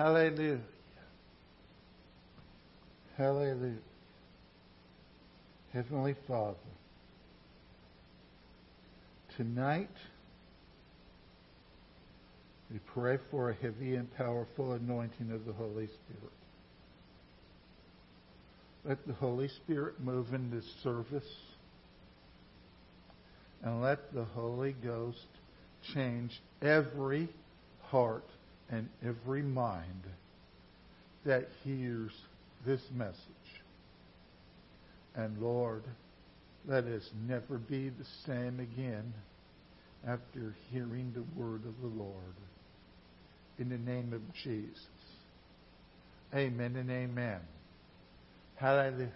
Hallelujah. Hallelujah. Heavenly Father, tonight we pray for a heavy and powerful anointing of the Holy Spirit. Let the Holy Spirit move in this service and let the Holy Ghost change every heart and every mind that hears this message. And Lord, let us never be the same again after hearing the word of the Lord. In the name of Jesus. Amen and amen. Hallelujah.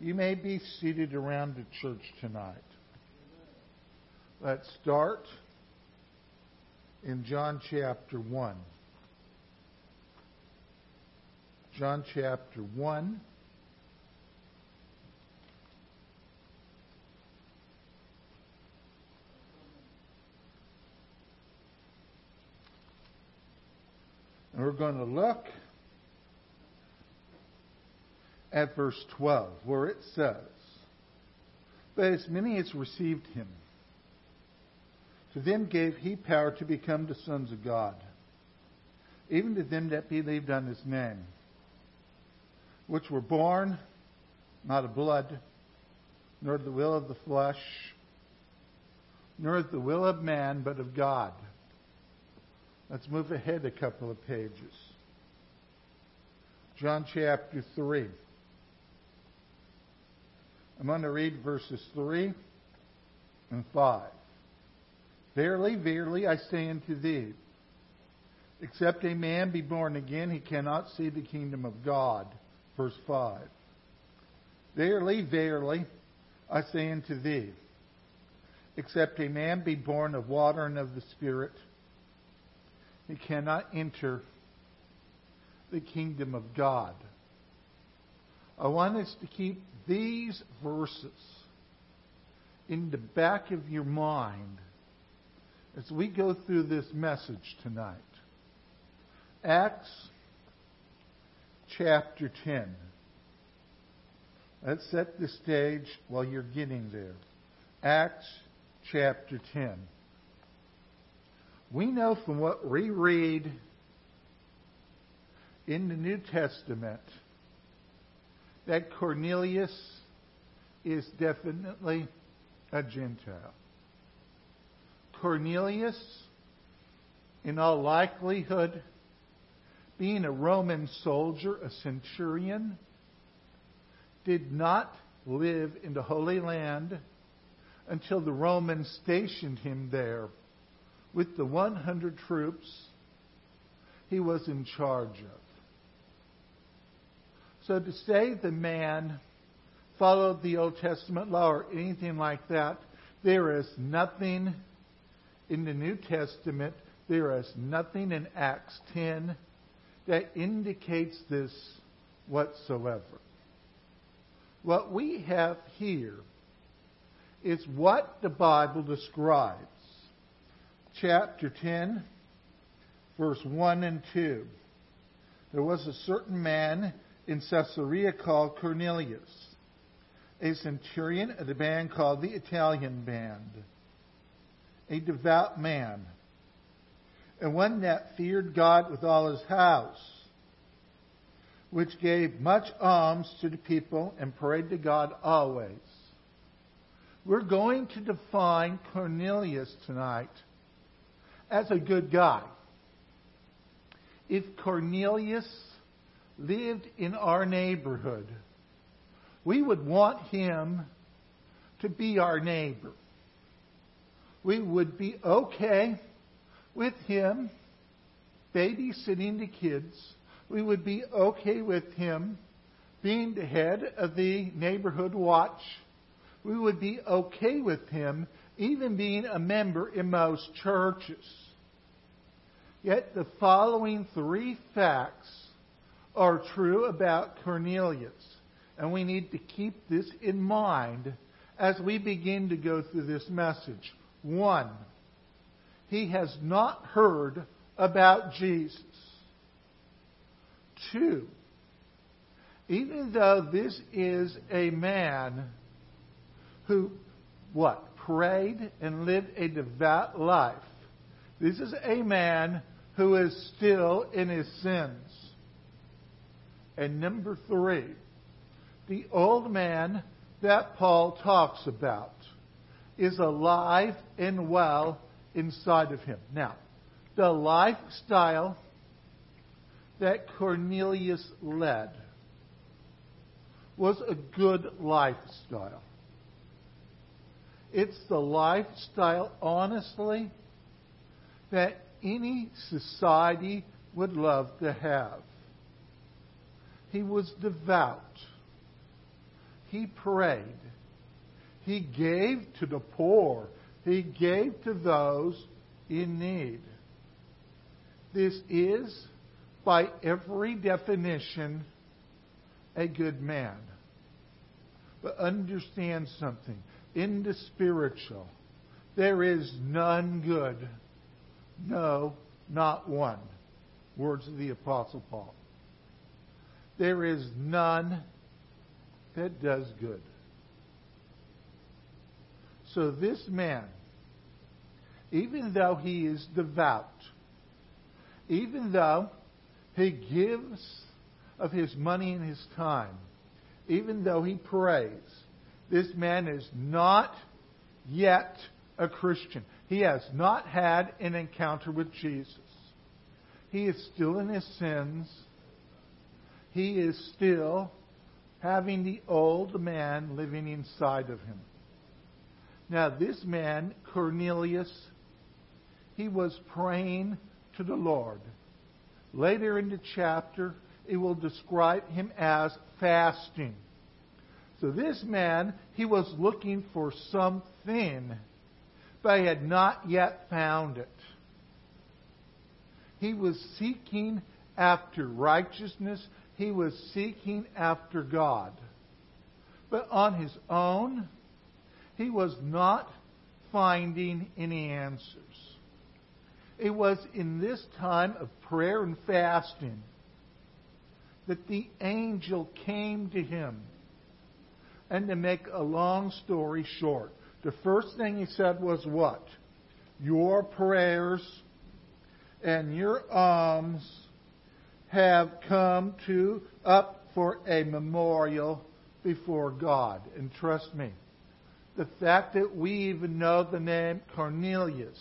You may be seated around the church tonight. Let's start in John chapter 1. John chapter 1. And we're going to look at verse 12, where it says, But as many as received him, to them gave he power to become the sons of God, even to them that believed on his name, which were born not of blood, nor of the will of the flesh, nor of the will of man, but of God. Let's move ahead a couple of pages. John chapter 3. I'm going to read verses 3 and 5. Verily, verily, I say unto thee, except a man be born again, he cannot see the kingdom of God. Verse 5. Verily, verily, I say unto thee, except a man be born of water and of the Spirit, he cannot enter the kingdom of God. I want us to keep these verses in the back of your mind as we go through this message tonight. Acts chapter 10. Let's set the stage while you're getting there. Acts chapter 10. We know from what we read in the New Testament that Cornelius is definitely a Gentile. Cornelius, in all likelihood, being a Roman soldier, a centurion, did not live in the Holy Land until the Romans stationed him there with the 100 troops he was in charge of. So to say the man followed the Old Testament law or anything like that, there is nothing in the New Testament, there is nothing in Acts 10 that indicates this whatsoever. What we have here is what the Bible describes. Chapter 10, verse 1 and 2. There was a certain man in Caesarea called Cornelius, a centurion of the band called the Italian band a devout man, and one that feared God with all his house, which gave much alms to the people and prayed to God always. We're going to define Cornelius tonight as a good guy. If Cornelius lived in our neighborhood, we would want him to be our neighbor we would be okay with him babysitting the kids. We would be okay with him being the head of the neighborhood watch. We would be okay with him even being a member in most churches. Yet the following three facts are true about Cornelius. And we need to keep this in mind as we begin to go through this message. One, he has not heard about Jesus. two, even though this is a man who, what, prayed and lived a devout life, this is a man who is still in his sins. And number three, the old man that Paul talks about is alive and well inside of him. Now, the lifestyle that Cornelius led was a good lifestyle. It's the lifestyle, honestly, that any society would love to have. He was devout. He prayed. He gave to the poor. He gave to those in need. This is, by every definition, a good man. But understand something. In the spiritual, there is none good. No, not one. Words of the Apostle Paul. There is none that does good. So this man, even though he is devout, even though he gives of his money and his time, even though he prays, this man is not yet a Christian. He has not had an encounter with Jesus. He is still in his sins. He is still having the old man living inside of him. Now, this man, Cornelius, he was praying to the Lord. Later in the chapter, it will describe him as fasting. So this man, he was looking for something, but he had not yet found it. He was seeking after righteousness. He was seeking after God. But on his own, he was not finding any answers. It was in this time of prayer and fasting that the angel came to him. And to make a long story short, the first thing he said was what? Your prayers and your alms have come to up for a memorial before God. And trust me, the fact that we even know the name Cornelius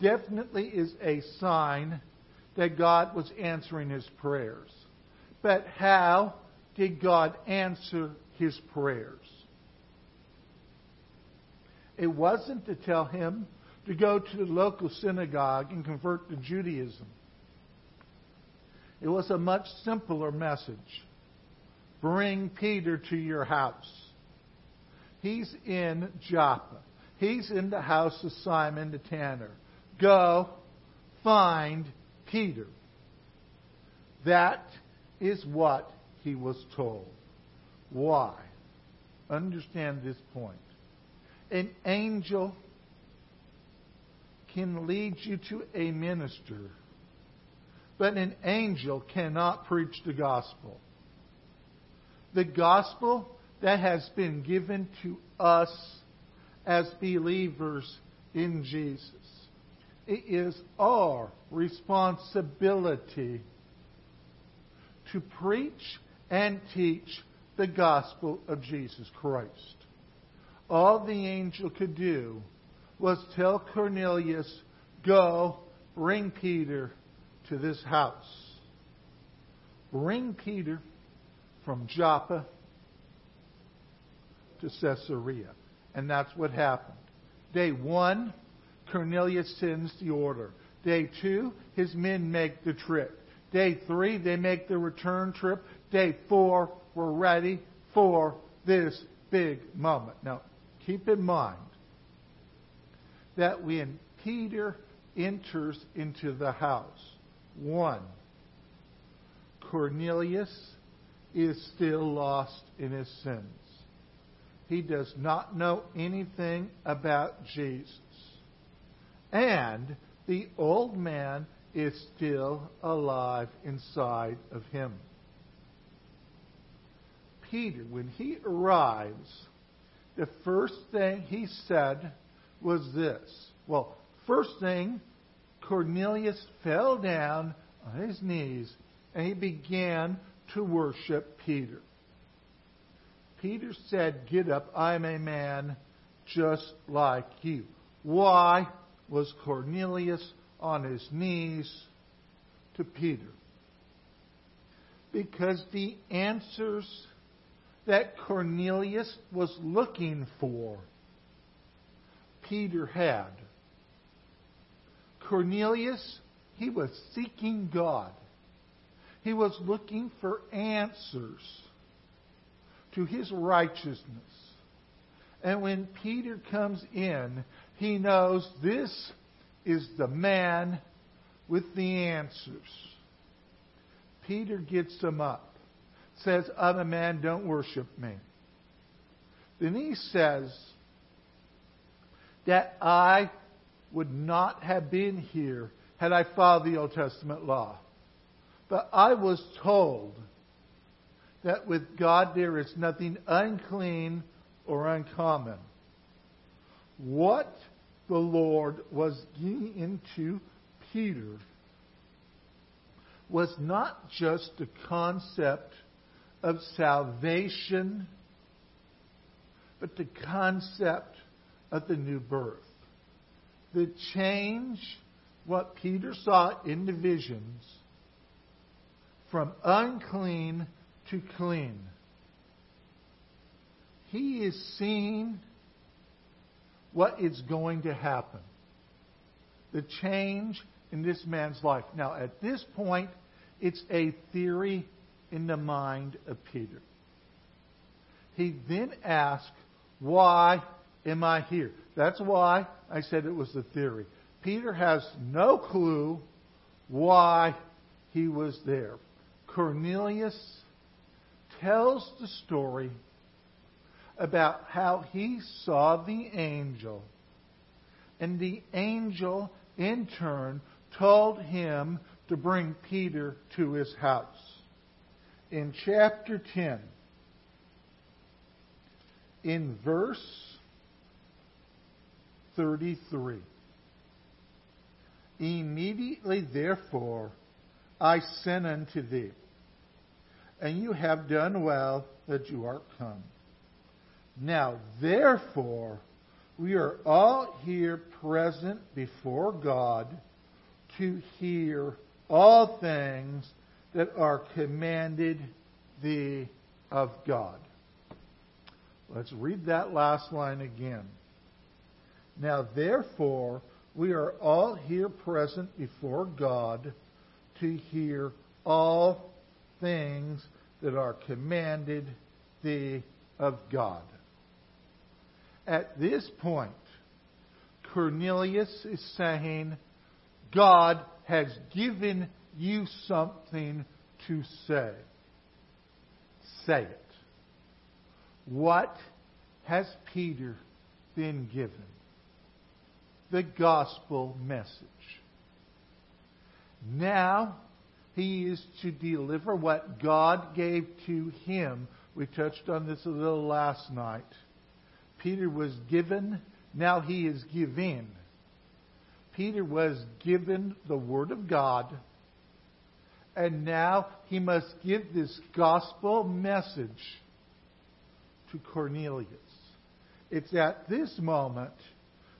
definitely is a sign that God was answering his prayers. But how did God answer his prayers? It wasn't to tell him to go to the local synagogue and convert to Judaism. It was a much simpler message. Bring Peter to your house. He's in Joppa. He's in the house of Simon the tanner. Go find Peter. That is what he was told. Why? Understand this point. An angel can lead you to a minister, but an angel cannot preach the gospel. The gospel that has been given to us as believers in Jesus. It is our responsibility to preach and teach the gospel of Jesus Christ. All the angel could do was tell Cornelius, Go, bring Peter to this house. Bring Peter from Joppa to Caesarea. And that's what happened. Day one, Cornelius sends the order. Day two, his men make the trip. Day three, they make the return trip. Day four, we're ready for this big moment. Now, keep in mind that when Peter enters into the house, one, Cornelius is still lost in his sins. He does not know anything about Jesus. And the old man is still alive inside of him. Peter, when he arrives, the first thing he said was this. Well, first thing, Cornelius fell down on his knees and he began to worship Peter. Peter said, Get up, I'm a man just like you. Why was Cornelius on his knees to Peter? Because the answers that Cornelius was looking for, Peter had. Cornelius, he was seeking God. He was looking for answers to his righteousness. And when Peter comes in, he knows this is the man with the answers. Peter gets him up says, Other man, don't worship me. Then he says that I would not have been here had I followed the Old Testament law. But I was told that with God there is nothing unclean or uncommon. What the Lord was getting into Peter was not just the concept of salvation, but the concept of the new birth. The change, what Peter saw in the visions, from unclean to clean. He is seeing what is going to happen. The change in this man's life. Now, at this point, it's a theory in the mind of Peter. He then asks, Why am I here? That's why I said it was the theory. Peter has no clue why he was there. Cornelius tells the story about how he saw the angel, and the angel in turn told him to bring Peter to his house in chapter 10, in verse 33. Immediately, therefore, I sent unto thee, and you have done well that you are come. Now, therefore, we are all here present before God to hear all things that are commanded thee of God. Let's read that last line again. Now, therefore, we are all here present before God to hear all things that are commanded thee of God. At this point, Cornelius is saying, God has given you something to say. Say it. What has Peter been given? The gospel message. Now he is to deliver what God gave to him. We touched on this a little last night. Peter was given, now he is giving. Peter was given the Word of God and now he must give this gospel message to Cornelius. It's at this moment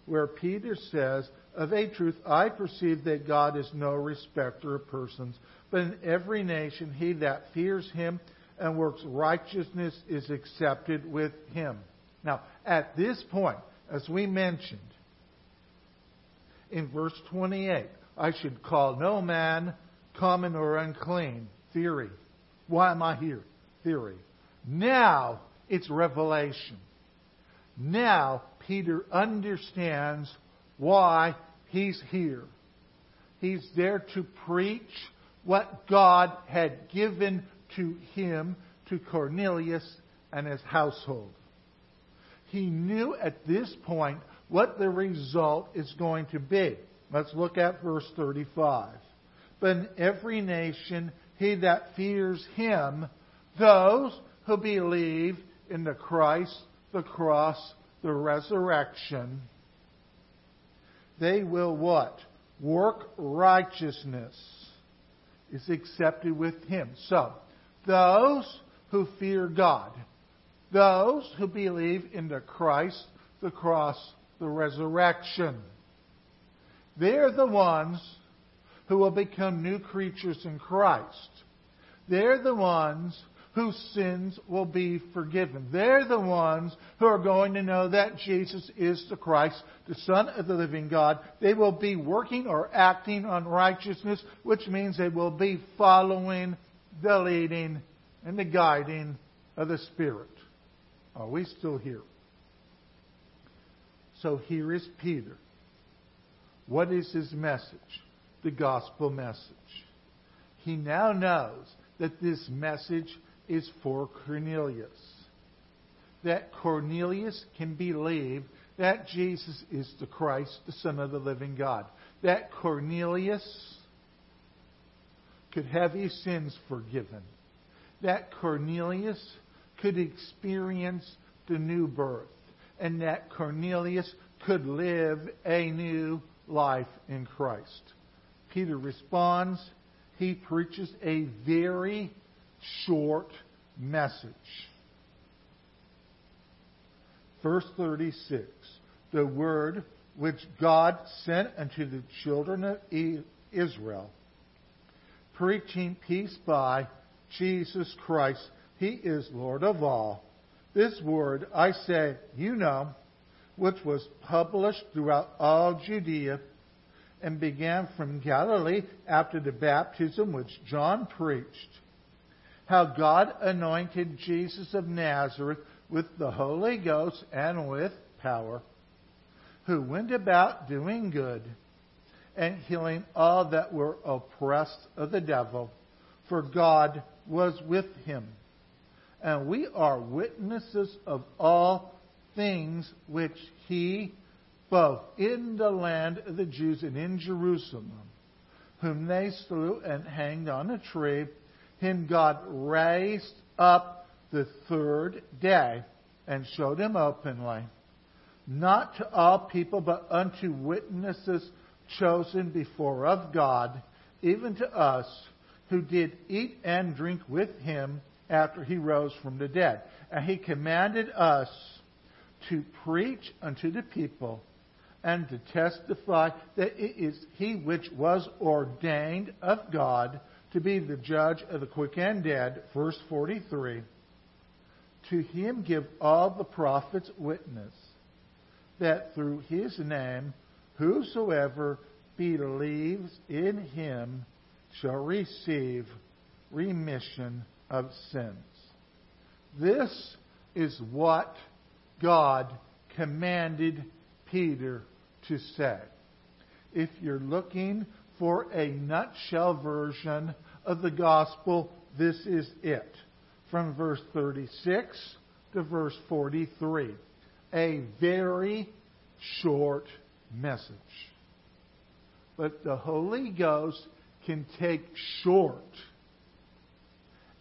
where Peter says, Of a truth, I perceive that God is no respecter of persons, but in every nation he that fears him and works righteousness is accepted with him. Now, at this point, as we mentioned in verse 28, I should call no man common or unclean. Theory. Why am I here? Theory. Now it's revelation. Now Peter understands why he's here. He's there to preach what God had given to him, to Cornelius and his household. He knew at this point what the result is going to be. Let's look at verse 35. but in every nation he that fears him, those who believe in the Christ, the cross, the resurrection, they will what? Work righteousness is accepted with him. So, those who fear God, those who believe in the Christ, the cross, the resurrection, they're the ones who will become new creatures in Christ. They're the ones whose sins will be forgiven. They're the ones who are going to know that Jesus is the Christ, the Son of the living God. They will be working or acting on righteousness, which means they will be following the leading and the guiding of the Spirit. Are we still here? So here is Peter. What is his message? The gospel message. He now knows that this message is for Cornelius. That Cornelius can believe that Jesus is the Christ, the Son of the living God. That Cornelius could have his sins forgiven. That Cornelius could experience the new birth. And that Cornelius could live a new life in Christ. Peter responds. He preaches a very short message. Verse 36 The word which God sent unto the children of Israel, preaching peace by Jesus Christ. He is Lord of all. This word, I say, you know, which was published throughout all Judea and began from Galilee after the baptism which John preached how God anointed Jesus of Nazareth with the Holy Ghost and with power, who went about doing good and healing all that were oppressed of the devil, for God was with him. And we are witnesses of all things which he, both in the land of the Jews and in Jerusalem, whom they slew and hanged on a tree, him God raised up the third day and showed him openly, not to all people, but unto witnesses chosen before of God, even to us who did eat and drink with him after he rose from the dead. And he commanded us to preach unto the people and to testify that it is he which was ordained of God to be the judge of the quick and dead, verse 43. To him give all the prophets witness that through his name whosoever believes in him shall receive remission of sins. This is what God commanded Peter to say. If you're looking for a nutshell version of the gospel, this is it. From verse 36 to verse 43. A very short message. But the Holy Ghost can take short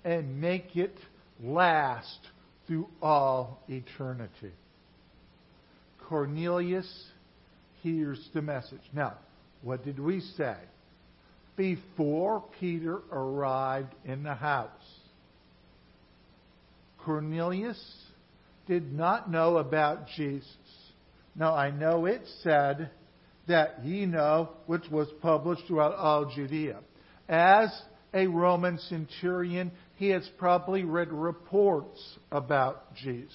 and make it last through all eternity. Cornelius hears the message. Now, what did we say? Before Peter arrived in the house, Cornelius did not know about Jesus. Now, I know it said that ye know, which was published throughout all Judea. As a Roman centurion, he has probably read reports about Jesus.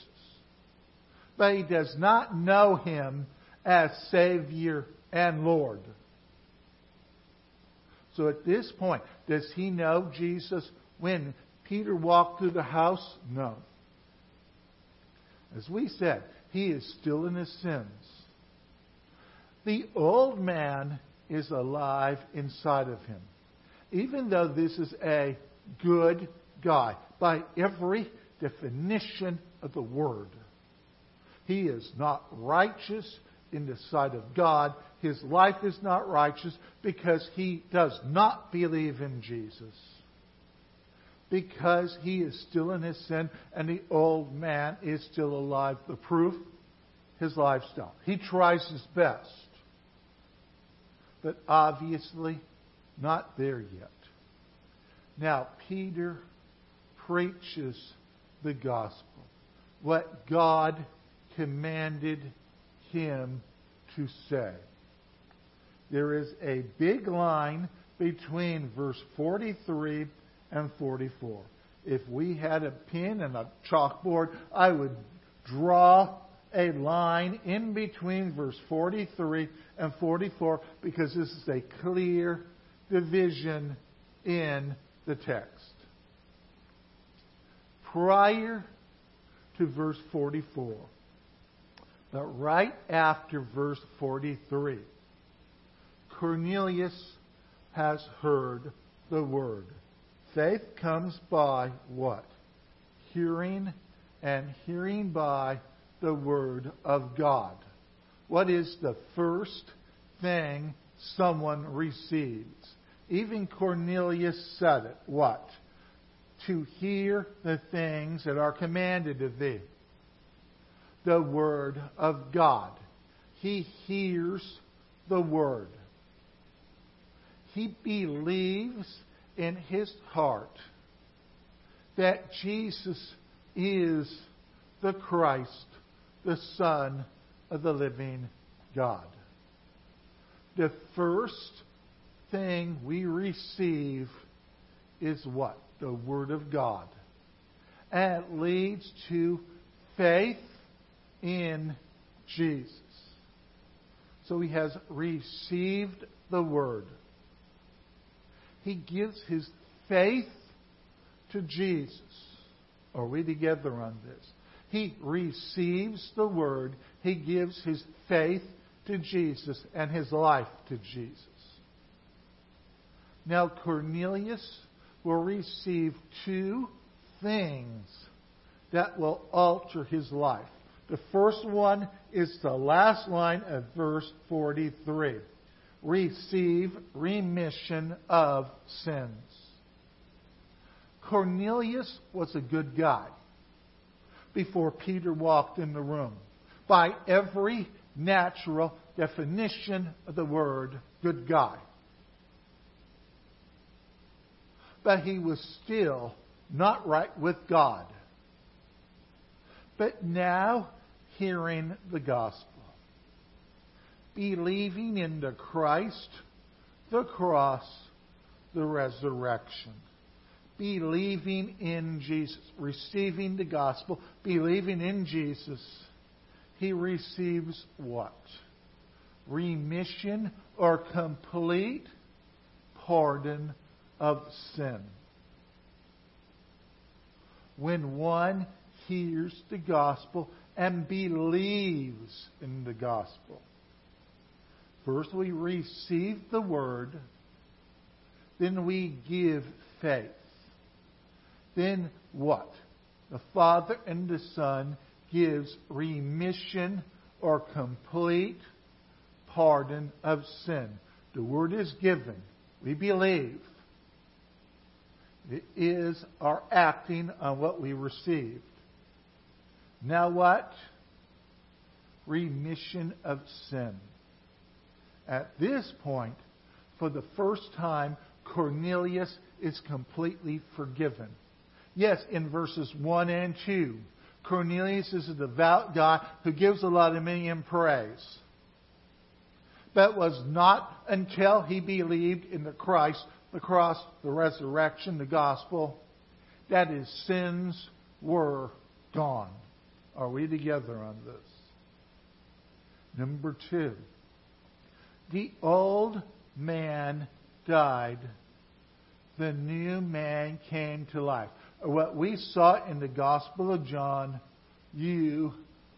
But he does not know him as Savior and Lord. So at this point, does he know Jesus when Peter walked through the house? No. As we said, he is still in his sins. The old man is alive inside of him. Even though this is a good guy, by every definition of the word, he is not righteous in the sight of God. His life is not righteous because he does not believe in Jesus. Because he is still in his sin and the old man is still alive. The proof? His lifestyle. He tries his best. But obviously, not there yet. Now, Peter preaches the gospel. What God commanded him to say. There is a big line between verse 43 and 44. If we had a pen and a chalkboard, I would draw a line in between verse 43 and 44 because this is a clear division in the text. Prior to verse 44, but right after verse 43, Cornelius has heard the word. Faith comes by what? Hearing, and hearing by the word of God. What is the first thing someone receives? Even Cornelius said it. What? To hear the things that are commanded of thee the Word of God. He hears the Word. He believes in his heart that Jesus is the Christ, the Son of the living God. The first thing we receive is what? The Word of God. And it leads to faith in Jesus. So he has received the word. He gives his faith to Jesus. Are we together on this? He receives the word. He gives his faith to Jesus and his life to Jesus. Now, Cornelius will receive two things that will alter his life. The first one is the last line of verse 43 receive remission of sins. Cornelius was a good guy before Peter walked in the room. By every natural definition of the word, good guy. But he was still not right with God. But now hearing the gospel, believing in the Christ, the cross, the resurrection, believing in Jesus, receiving the gospel, believing in Jesus, he receives what? Remission or complete pardon of sin. When one hears the gospel and believes in the gospel. First, we receive the word, then we give faith. Then what? The Father and the Son gives remission or complete pardon of sin. The word is given. We believe. It is our acting on what we received. Now what? Remission of sin. At this point, for the first time, Cornelius is completely forgiven. Yes, in verses 1 and 2, Cornelius is a devout guy who gives a lot of money praise. But it was not until he believed in the Christ, the cross, the resurrection, the gospel, that his sins were gone. Are we together on this? Number two, the old man died, the new man came to life. What we saw in the Gospel of John, you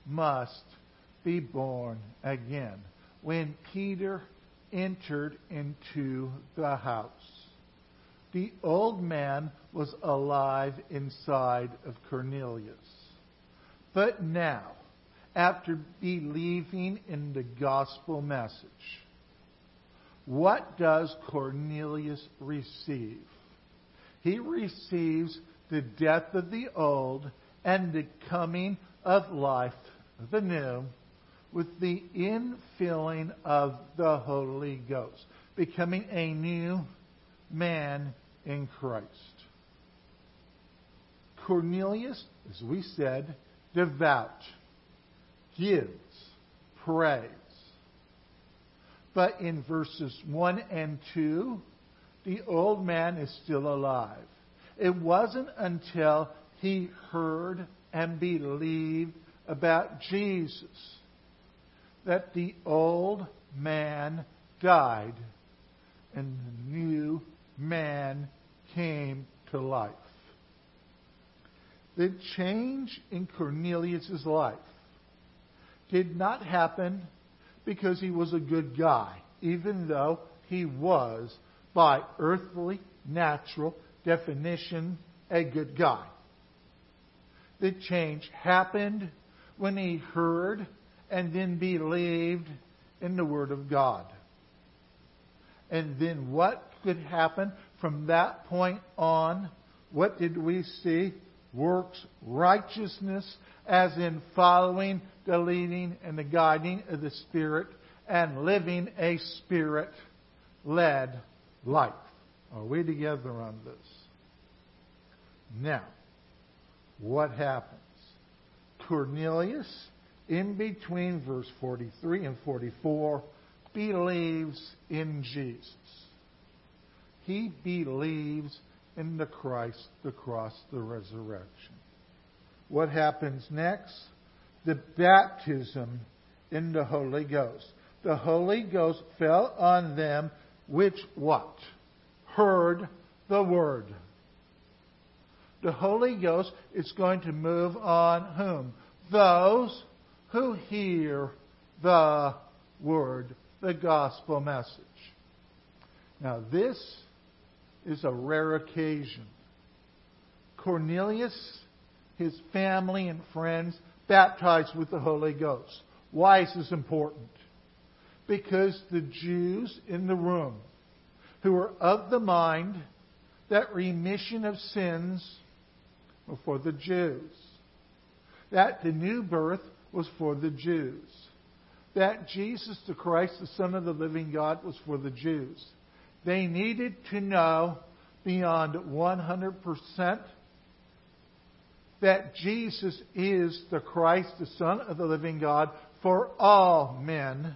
must be born again. When Peter entered into the house, the old man was alive inside of Cornelius. But now, after believing in the gospel message. What does Cornelius receive? He receives the death of the old and the coming of life, the new, with the infilling of the Holy Ghost, becoming a new man in Christ. Cornelius, as we said, devout, gives, prays. But in verses 1 and 2, the old man is still alive. It wasn't until he heard and believed about Jesus that the old man died and the new man came to life. The change in Cornelius' life did not happen because he was a good guy, even though he was, by earthly, natural definition, a good guy. The change happened when he heard and then believed in the Word of God. And then what could happen from that point on? What did we see? Works righteousness, as in following the leading and the guiding of the Spirit and living a Spirit led life. Are we together on this? Now, what happens? Cornelius, in between verse 43 and 44, believes in Jesus. He believes in the Christ, the cross, the resurrection. What happens next? The baptism in the Holy Ghost. The Holy Ghost fell on them which what? Heard the word. The Holy Ghost is going to move on whom? Those who hear the word, the gospel message. Now, this is a rare occasion. Cornelius, his family and friends, baptized with the Holy Ghost. Why is this important? Because the Jews in the room who were of the mind that remission of sins were for the Jews, that the new birth was for the Jews, that Jesus the Christ, the Son of the living God, was for the Jews. They needed to know beyond 100% that Jesus is the Christ, the Son of the living God, for all men.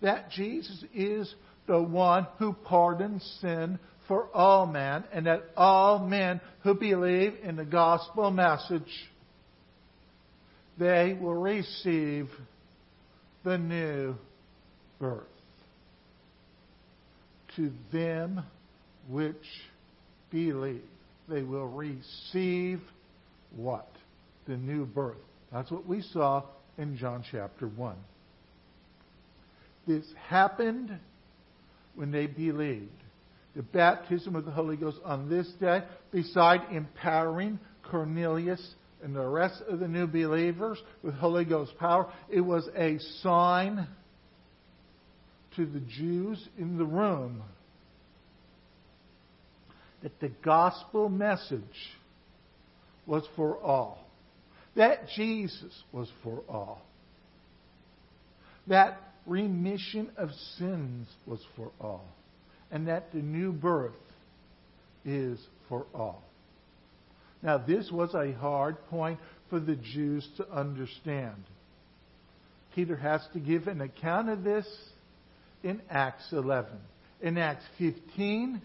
That Jesus is the one who pardons sin for all men, and that all men who believe in the gospel message, they will receive the new birth. To them which believe, they will receive what? The new birth. That's what we saw in John chapter 1. This happened when they believed. The baptism of the Holy Ghost on this day, beside empowering Cornelius and the rest of the new believers with Holy Ghost power, it was a sign to the Jews in the room that the gospel message was for all. That Jesus was for all. That remission of sins was for all. And that the new birth is for all. Now, this was a hard point for the Jews to understand. Peter has to give an account of this in Acts 11. In Acts 15,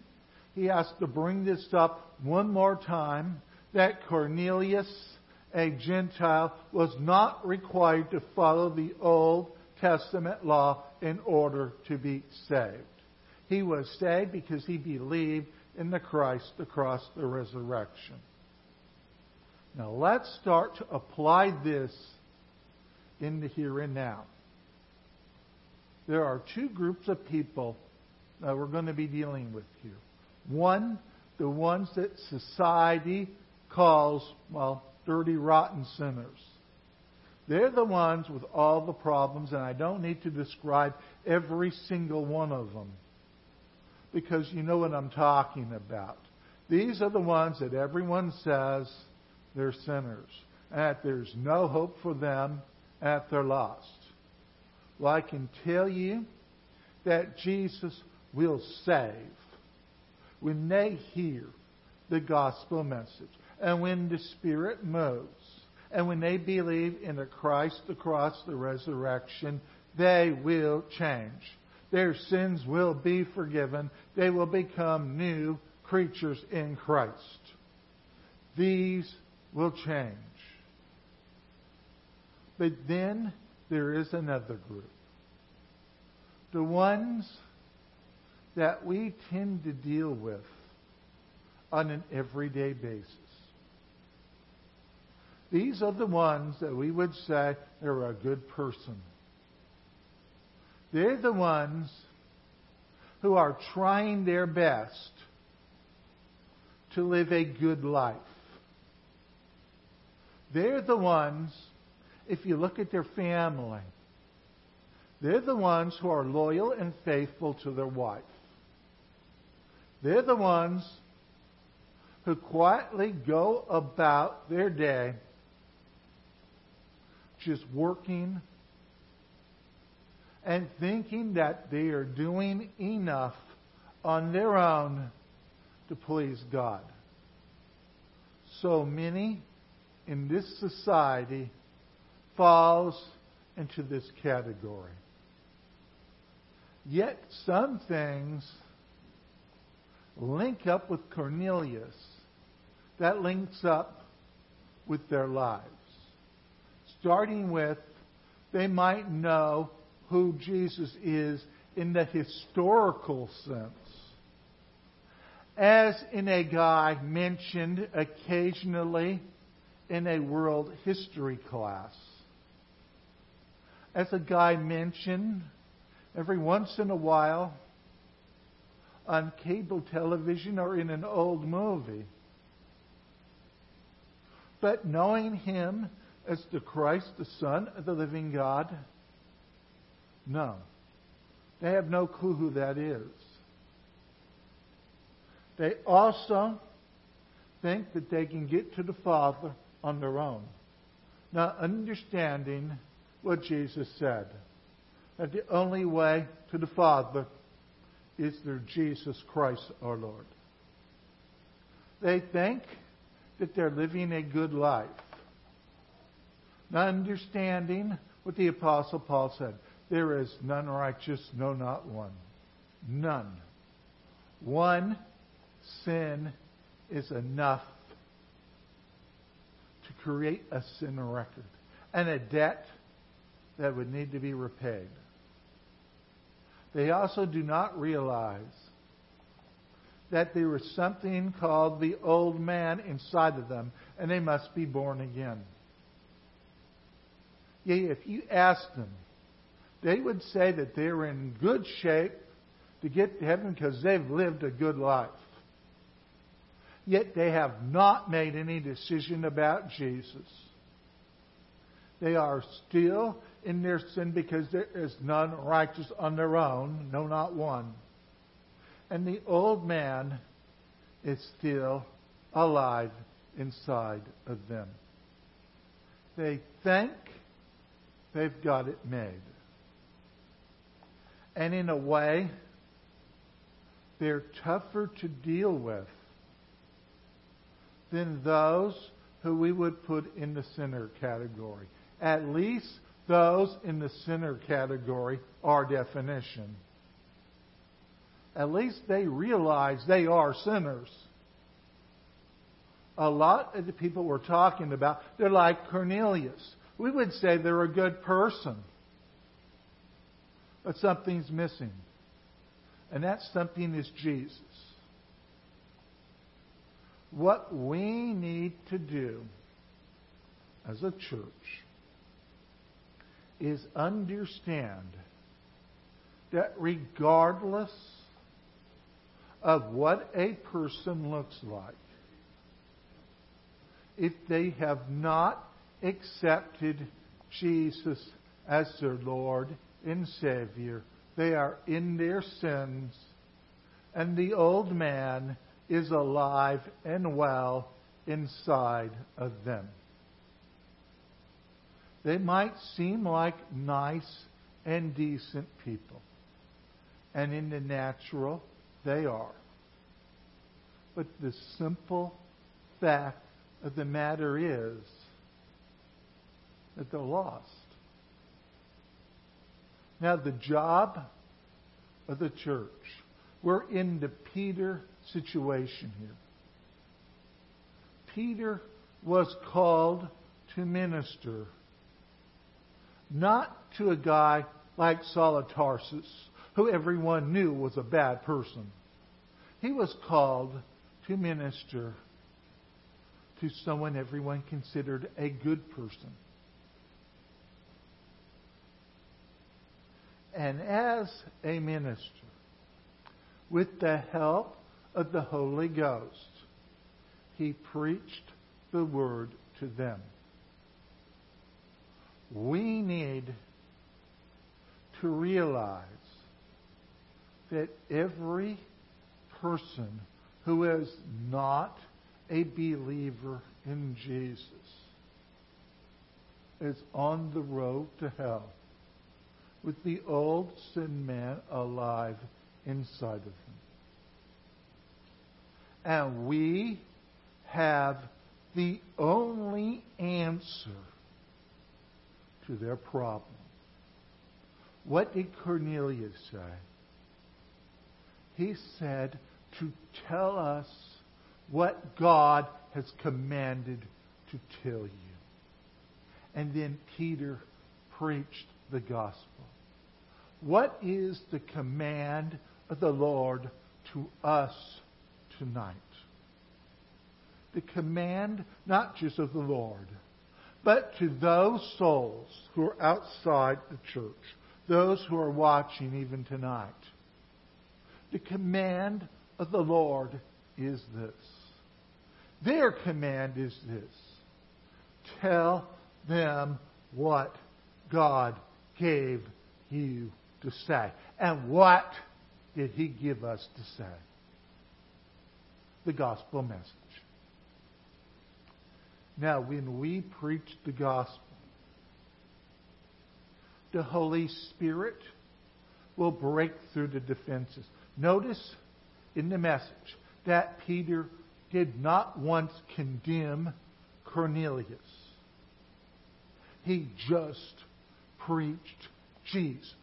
he has to bring this up one more time that Cornelius, a Gentile, was not required to follow the Old Testament law in order to be saved. He was saved because he believed in the Christ, the cross, the resurrection. Now let's start to apply this in the here and now. There are two groups of people that we're going to be dealing with here. One, the ones that society calls, well, dirty, rotten sinners. They're the ones with all the problems, and I don't need to describe every single one of them because you know what I'm talking about. These are the ones that everyone says they're sinners, and that there's no hope for them, and that they're lost. Well, I can tell you that Jesus will save when they hear the gospel message and when the Spirit moves and when they believe in the Christ, the cross, the resurrection, they will change. Their sins will be forgiven. They will become new creatures in Christ. These will change. But then there is another group. The ones that we tend to deal with on an everyday basis. These are the ones that we would say they're a good person. They're the ones who are trying their best to live a good life. They're the ones, if you look at their family, they're the ones who are loyal and faithful to their wife. They're the ones who quietly go about their day just working and thinking that they are doing enough on their own to please God. So many in this society falls into this category. Yet some things link up with Cornelius that links up with their lives starting with they might know who Jesus is in the historical sense. As in a guy mentioned occasionally in a world history class. As a guy mentioned every once in a while on cable television or in an old movie. But knowing him as the Christ, the Son of the living God? No. They have no clue who that is. They also think that they can get to the Father on their own, not understanding what Jesus said. That the only way to the Father is through Jesus Christ our Lord. They think that they're living a good life not understanding what the Apostle Paul said. There is none righteous, no, not one. None. One sin is enough to create a sin record and a debt that would need to be repaid. They also do not realize that there is something called the old man inside of them, and they must be born again. Yea, if you ask them, they would say that they're in good shape to get to heaven because they've lived a good life. Yet they have not made any decision about Jesus. They are still in their sin because there is none righteous on their own, no, not one. And the old man is still alive inside of them. They think They've got it made. And in a way, they're tougher to deal with than those who we would put in the sinner category. At least those in the sinner category are definition. At least they realize they are sinners. A lot of the people we're talking about, they're like Cornelius we would say they're a good person. But something's missing. And that something is Jesus. What we need to do as a church is understand that regardless of what a person looks like, if they have not accepted Jesus as their Lord and Savior. They are in their sins, and the old man is alive and well inside of them. They might seem like nice and decent people, and in the natural, they are. But the simple fact of the matter is that they're lost. Now, the job of the church, we're in the Peter situation here. Peter was called to minister, not to a guy like Saul of Tarsus, who everyone knew was a bad person. He was called to minister to someone everyone considered a good person. And as a minister, with the help of the Holy Ghost, he preached the word to them. We need to realize that every person who is not a believer in Jesus is on the road to hell with the old sin man alive inside of him. And we have the only answer to their problem. What did Cornelius say? He said to tell us what God has commanded to tell you. And then Peter preached the gospel. What is the command of the Lord to us tonight? The command not just of the Lord, but to those souls who are outside the church, those who are watching even tonight. The command of the Lord is this. Their command is this. Tell them what God gave you to say. And what did he give us to say? The gospel message. Now, when we preach the gospel, the Holy Spirit will break through the defenses. Notice in the message that Peter did not once condemn Cornelius. He just preached Jesus.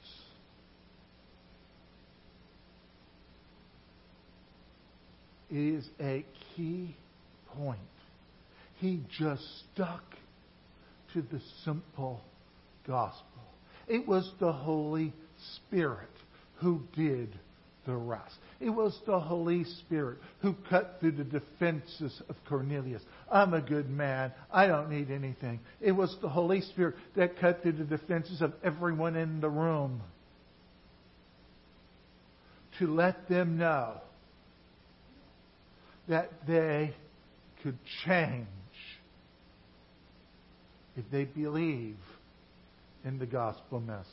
It is a key point. He just stuck to the simple gospel. It was the Holy Spirit who did the rest. It was the Holy Spirit who cut through the defenses of Cornelius. I'm a good man. I don't need anything. It was the Holy Spirit that cut through the defenses of everyone in the room to let them know that they could change if they believe in the gospel message.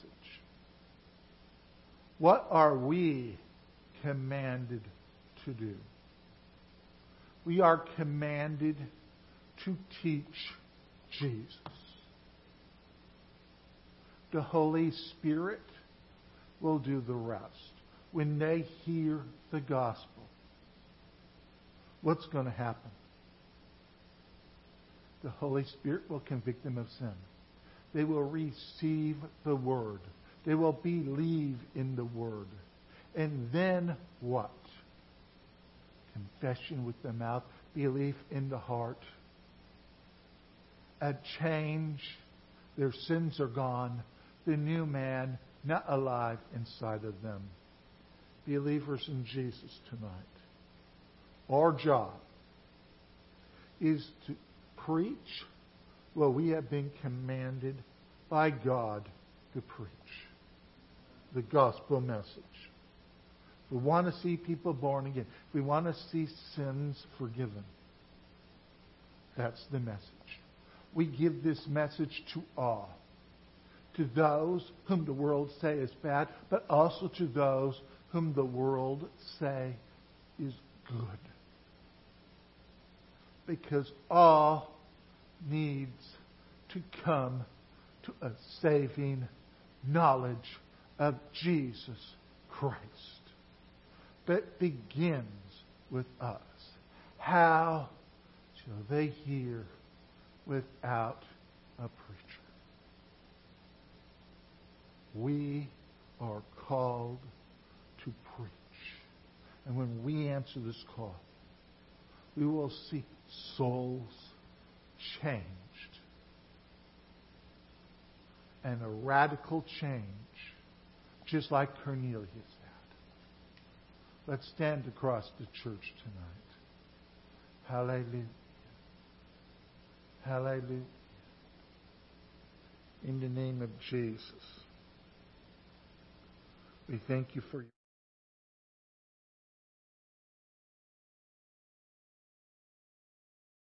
What are we commanded to do? We are commanded to teach Jesus. The Holy Spirit will do the rest. When they hear the gospel, what's going to happen? The Holy Spirit will convict them of sin. They will receive the Word. They will believe in the Word. And then what? Confession with the mouth, belief in the heart. A change. Their sins are gone. The new man not alive inside of them. Believers in Jesus tonight. Our job is to preach what we have been commanded by God to preach the gospel message. We want to see people born again. We want to see sins forgiven. That's the message. We give this message to all. to those whom the world say is bad, but also to those whom the world say is good. Because all needs to come to a saving knowledge of Jesus Christ. But begins with us. How shall they hear without a preacher? We are called to preach. And when we answer this call, we will see souls changed and a radical change, just like Cornelius had. Let's stand across the church tonight. Hallelujah. Hallelujah. In the name of Jesus, we thank you for